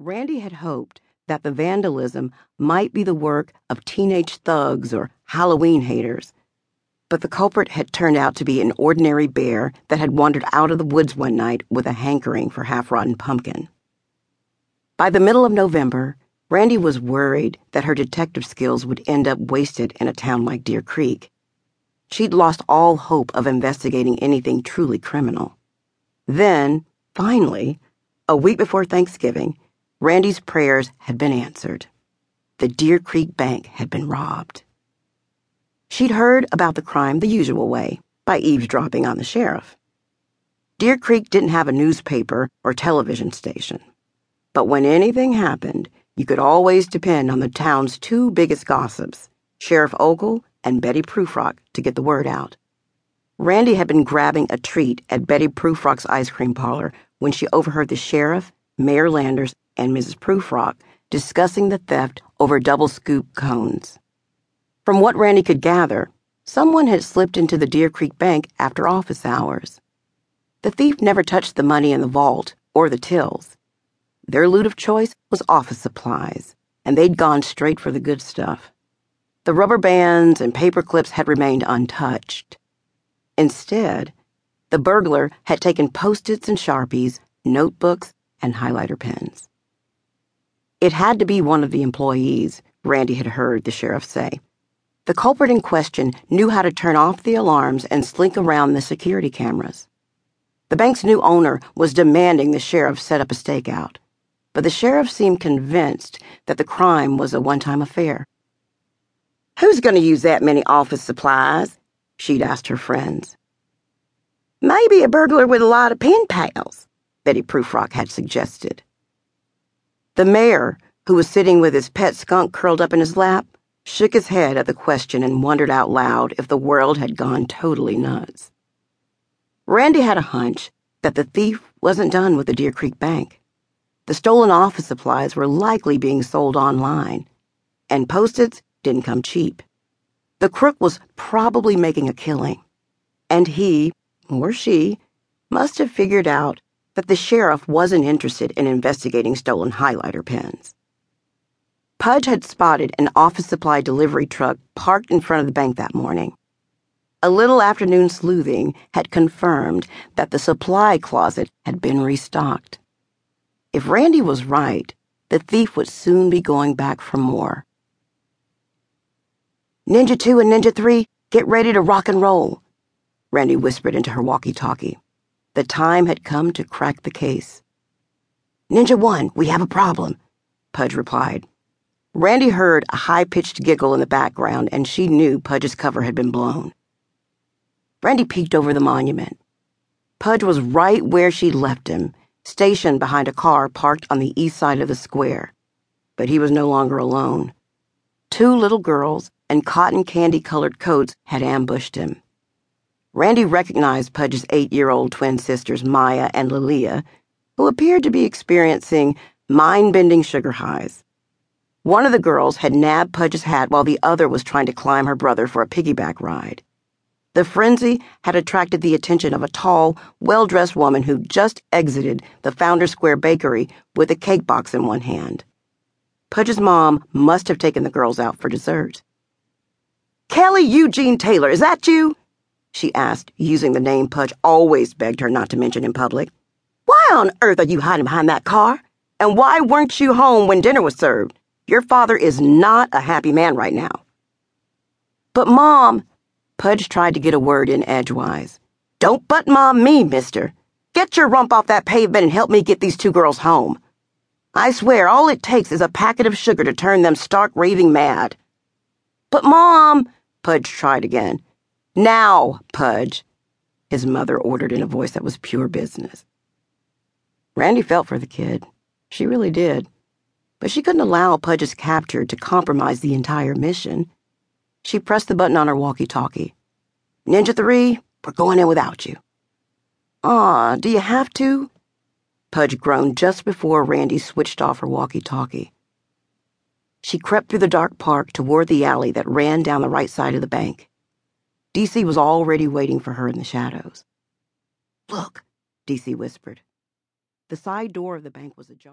Randi had hoped that the vandalism might be the work of teenage thugs or Halloween haters, but the culprit had turned out to be an ordinary bear that had wandered out of the woods one night with a hankering for half rotten pumpkin. By the middle of November, Randi was worried that her detective skills would end up wasted in a town like Deer Creek. She'd lost all hope of investigating anything truly criminal. Then, finally, a week before Thanksgiving, Randi's prayers had been answered. The Deer Creek Bank had been robbed. She'd heard about the crime the usual way, by eavesdropping on the sheriff. Deer Creek didn't have a newspaper or television station. But when anything happened, you could always depend on the town's two biggest gossips, Sheriff Ogle and Betty Prufrock, to get the word out. Randi had been grabbing a treat at Betty Prufrock's ice cream parlor when she overheard the sheriff, Mayor Landers, and Mrs. Prufrock discussing the theft over double scoop cones. From what Randi could gather, someone had slipped into the Deer Creek Bank after office hours. The thief never touched the money in the vault or the tills. Their loot of choice was office supplies, and they'd gone straight for the good stuff. The rubber bands and paper clips had remained untouched. Instead, the burglar had taken post its and sharpies, notebooks, and highlighter pens. It had to be one of the employees, Randi had heard the sheriff say. The culprit in question knew how to turn off the alarms and slink around the security cameras. The bank's new owner was demanding the sheriff set up a stakeout, but the sheriff seemed convinced that the crime was a one time affair. Who's going to use that many office supplies? She'd asked her friends. Maybe a burglar with a lot of pen pals, Betty Prufrock had suggested. The mayor, who was sitting with his pet skunk curled up in his lap, shook his head at the question and wondered out loud if the world had gone totally nuts. Randi had a hunch that the thief wasn't done with the Deer Creek Bank. The stolen office supplies were likely being sold online, and post-its didn't come cheap. The crook was probably making a killing, and he, or she, must have figured out that the sheriff wasn't interested in investigating stolen highlighter pens. Pudge had spotted an office supply delivery truck parked in front of the bank that morning. A little afternoon sleuthing had confirmed that the supply closet had been restocked. If Randi was right, the thief would soon be going back for more. Ninja 2 and Ninja 3, get ready to rock and roll, Randi whispered into her walkie talkie. The time had come to crack the case. Ninja One, we have a problem, Pudge replied. Randi heard a high pitched giggle in the background, and she knew Pudge's cover had been blown. Randi peeked over the monument. Pudge was right where she'd left him, stationed behind a car parked on the east side of the square. But he was no longer alone. Two little girls in cotton candy colored coats had ambushed him. Randi recognized Pudge's eight year old twin sisters, Maya and Lilia, who appeared to be experiencing mind bending sugar highs. One of the girls had nabbed Pudge's hat while the other was trying to climb her brother for a piggyback ride. The frenzy had attracted the attention of a tall, well dressed woman who just exited the Founders Square bakery with a cake box in one hand. Pudge's mom must have taken the girls out for dessert. Kelly Eugene Taylor, is that you? She asked, using the name Pudge always begged her not to mention in public. Why on earth are you hiding behind that car? And why weren't you home when dinner was served? Your father is not a happy man right now. But, Mom, Pudge tried to get a word in edgewise. Don't butt mom me, mister. Get your rump off that pavement and help me get these two girls home. I swear all it takes is a packet of sugar to turn them stark raving mad. But, Mom, Pudge tried again. Now, Pudge, his mother ordered in a voice that was pure business. Randi felt for the kid. She really did. But she couldn't allow Pudge's capture to compromise the entire mission. She pressed the button on her walkie talkie. Ninja 3, we're going in without you. Aw, do you have to? Pudge groaned just before Randi switched off her walkie talkie. She crept through the dark park toward the alley that ran down the right side of the bank. DC was already waiting for her in the shadows. Look, DC whispered. The side door of the bank was ajar.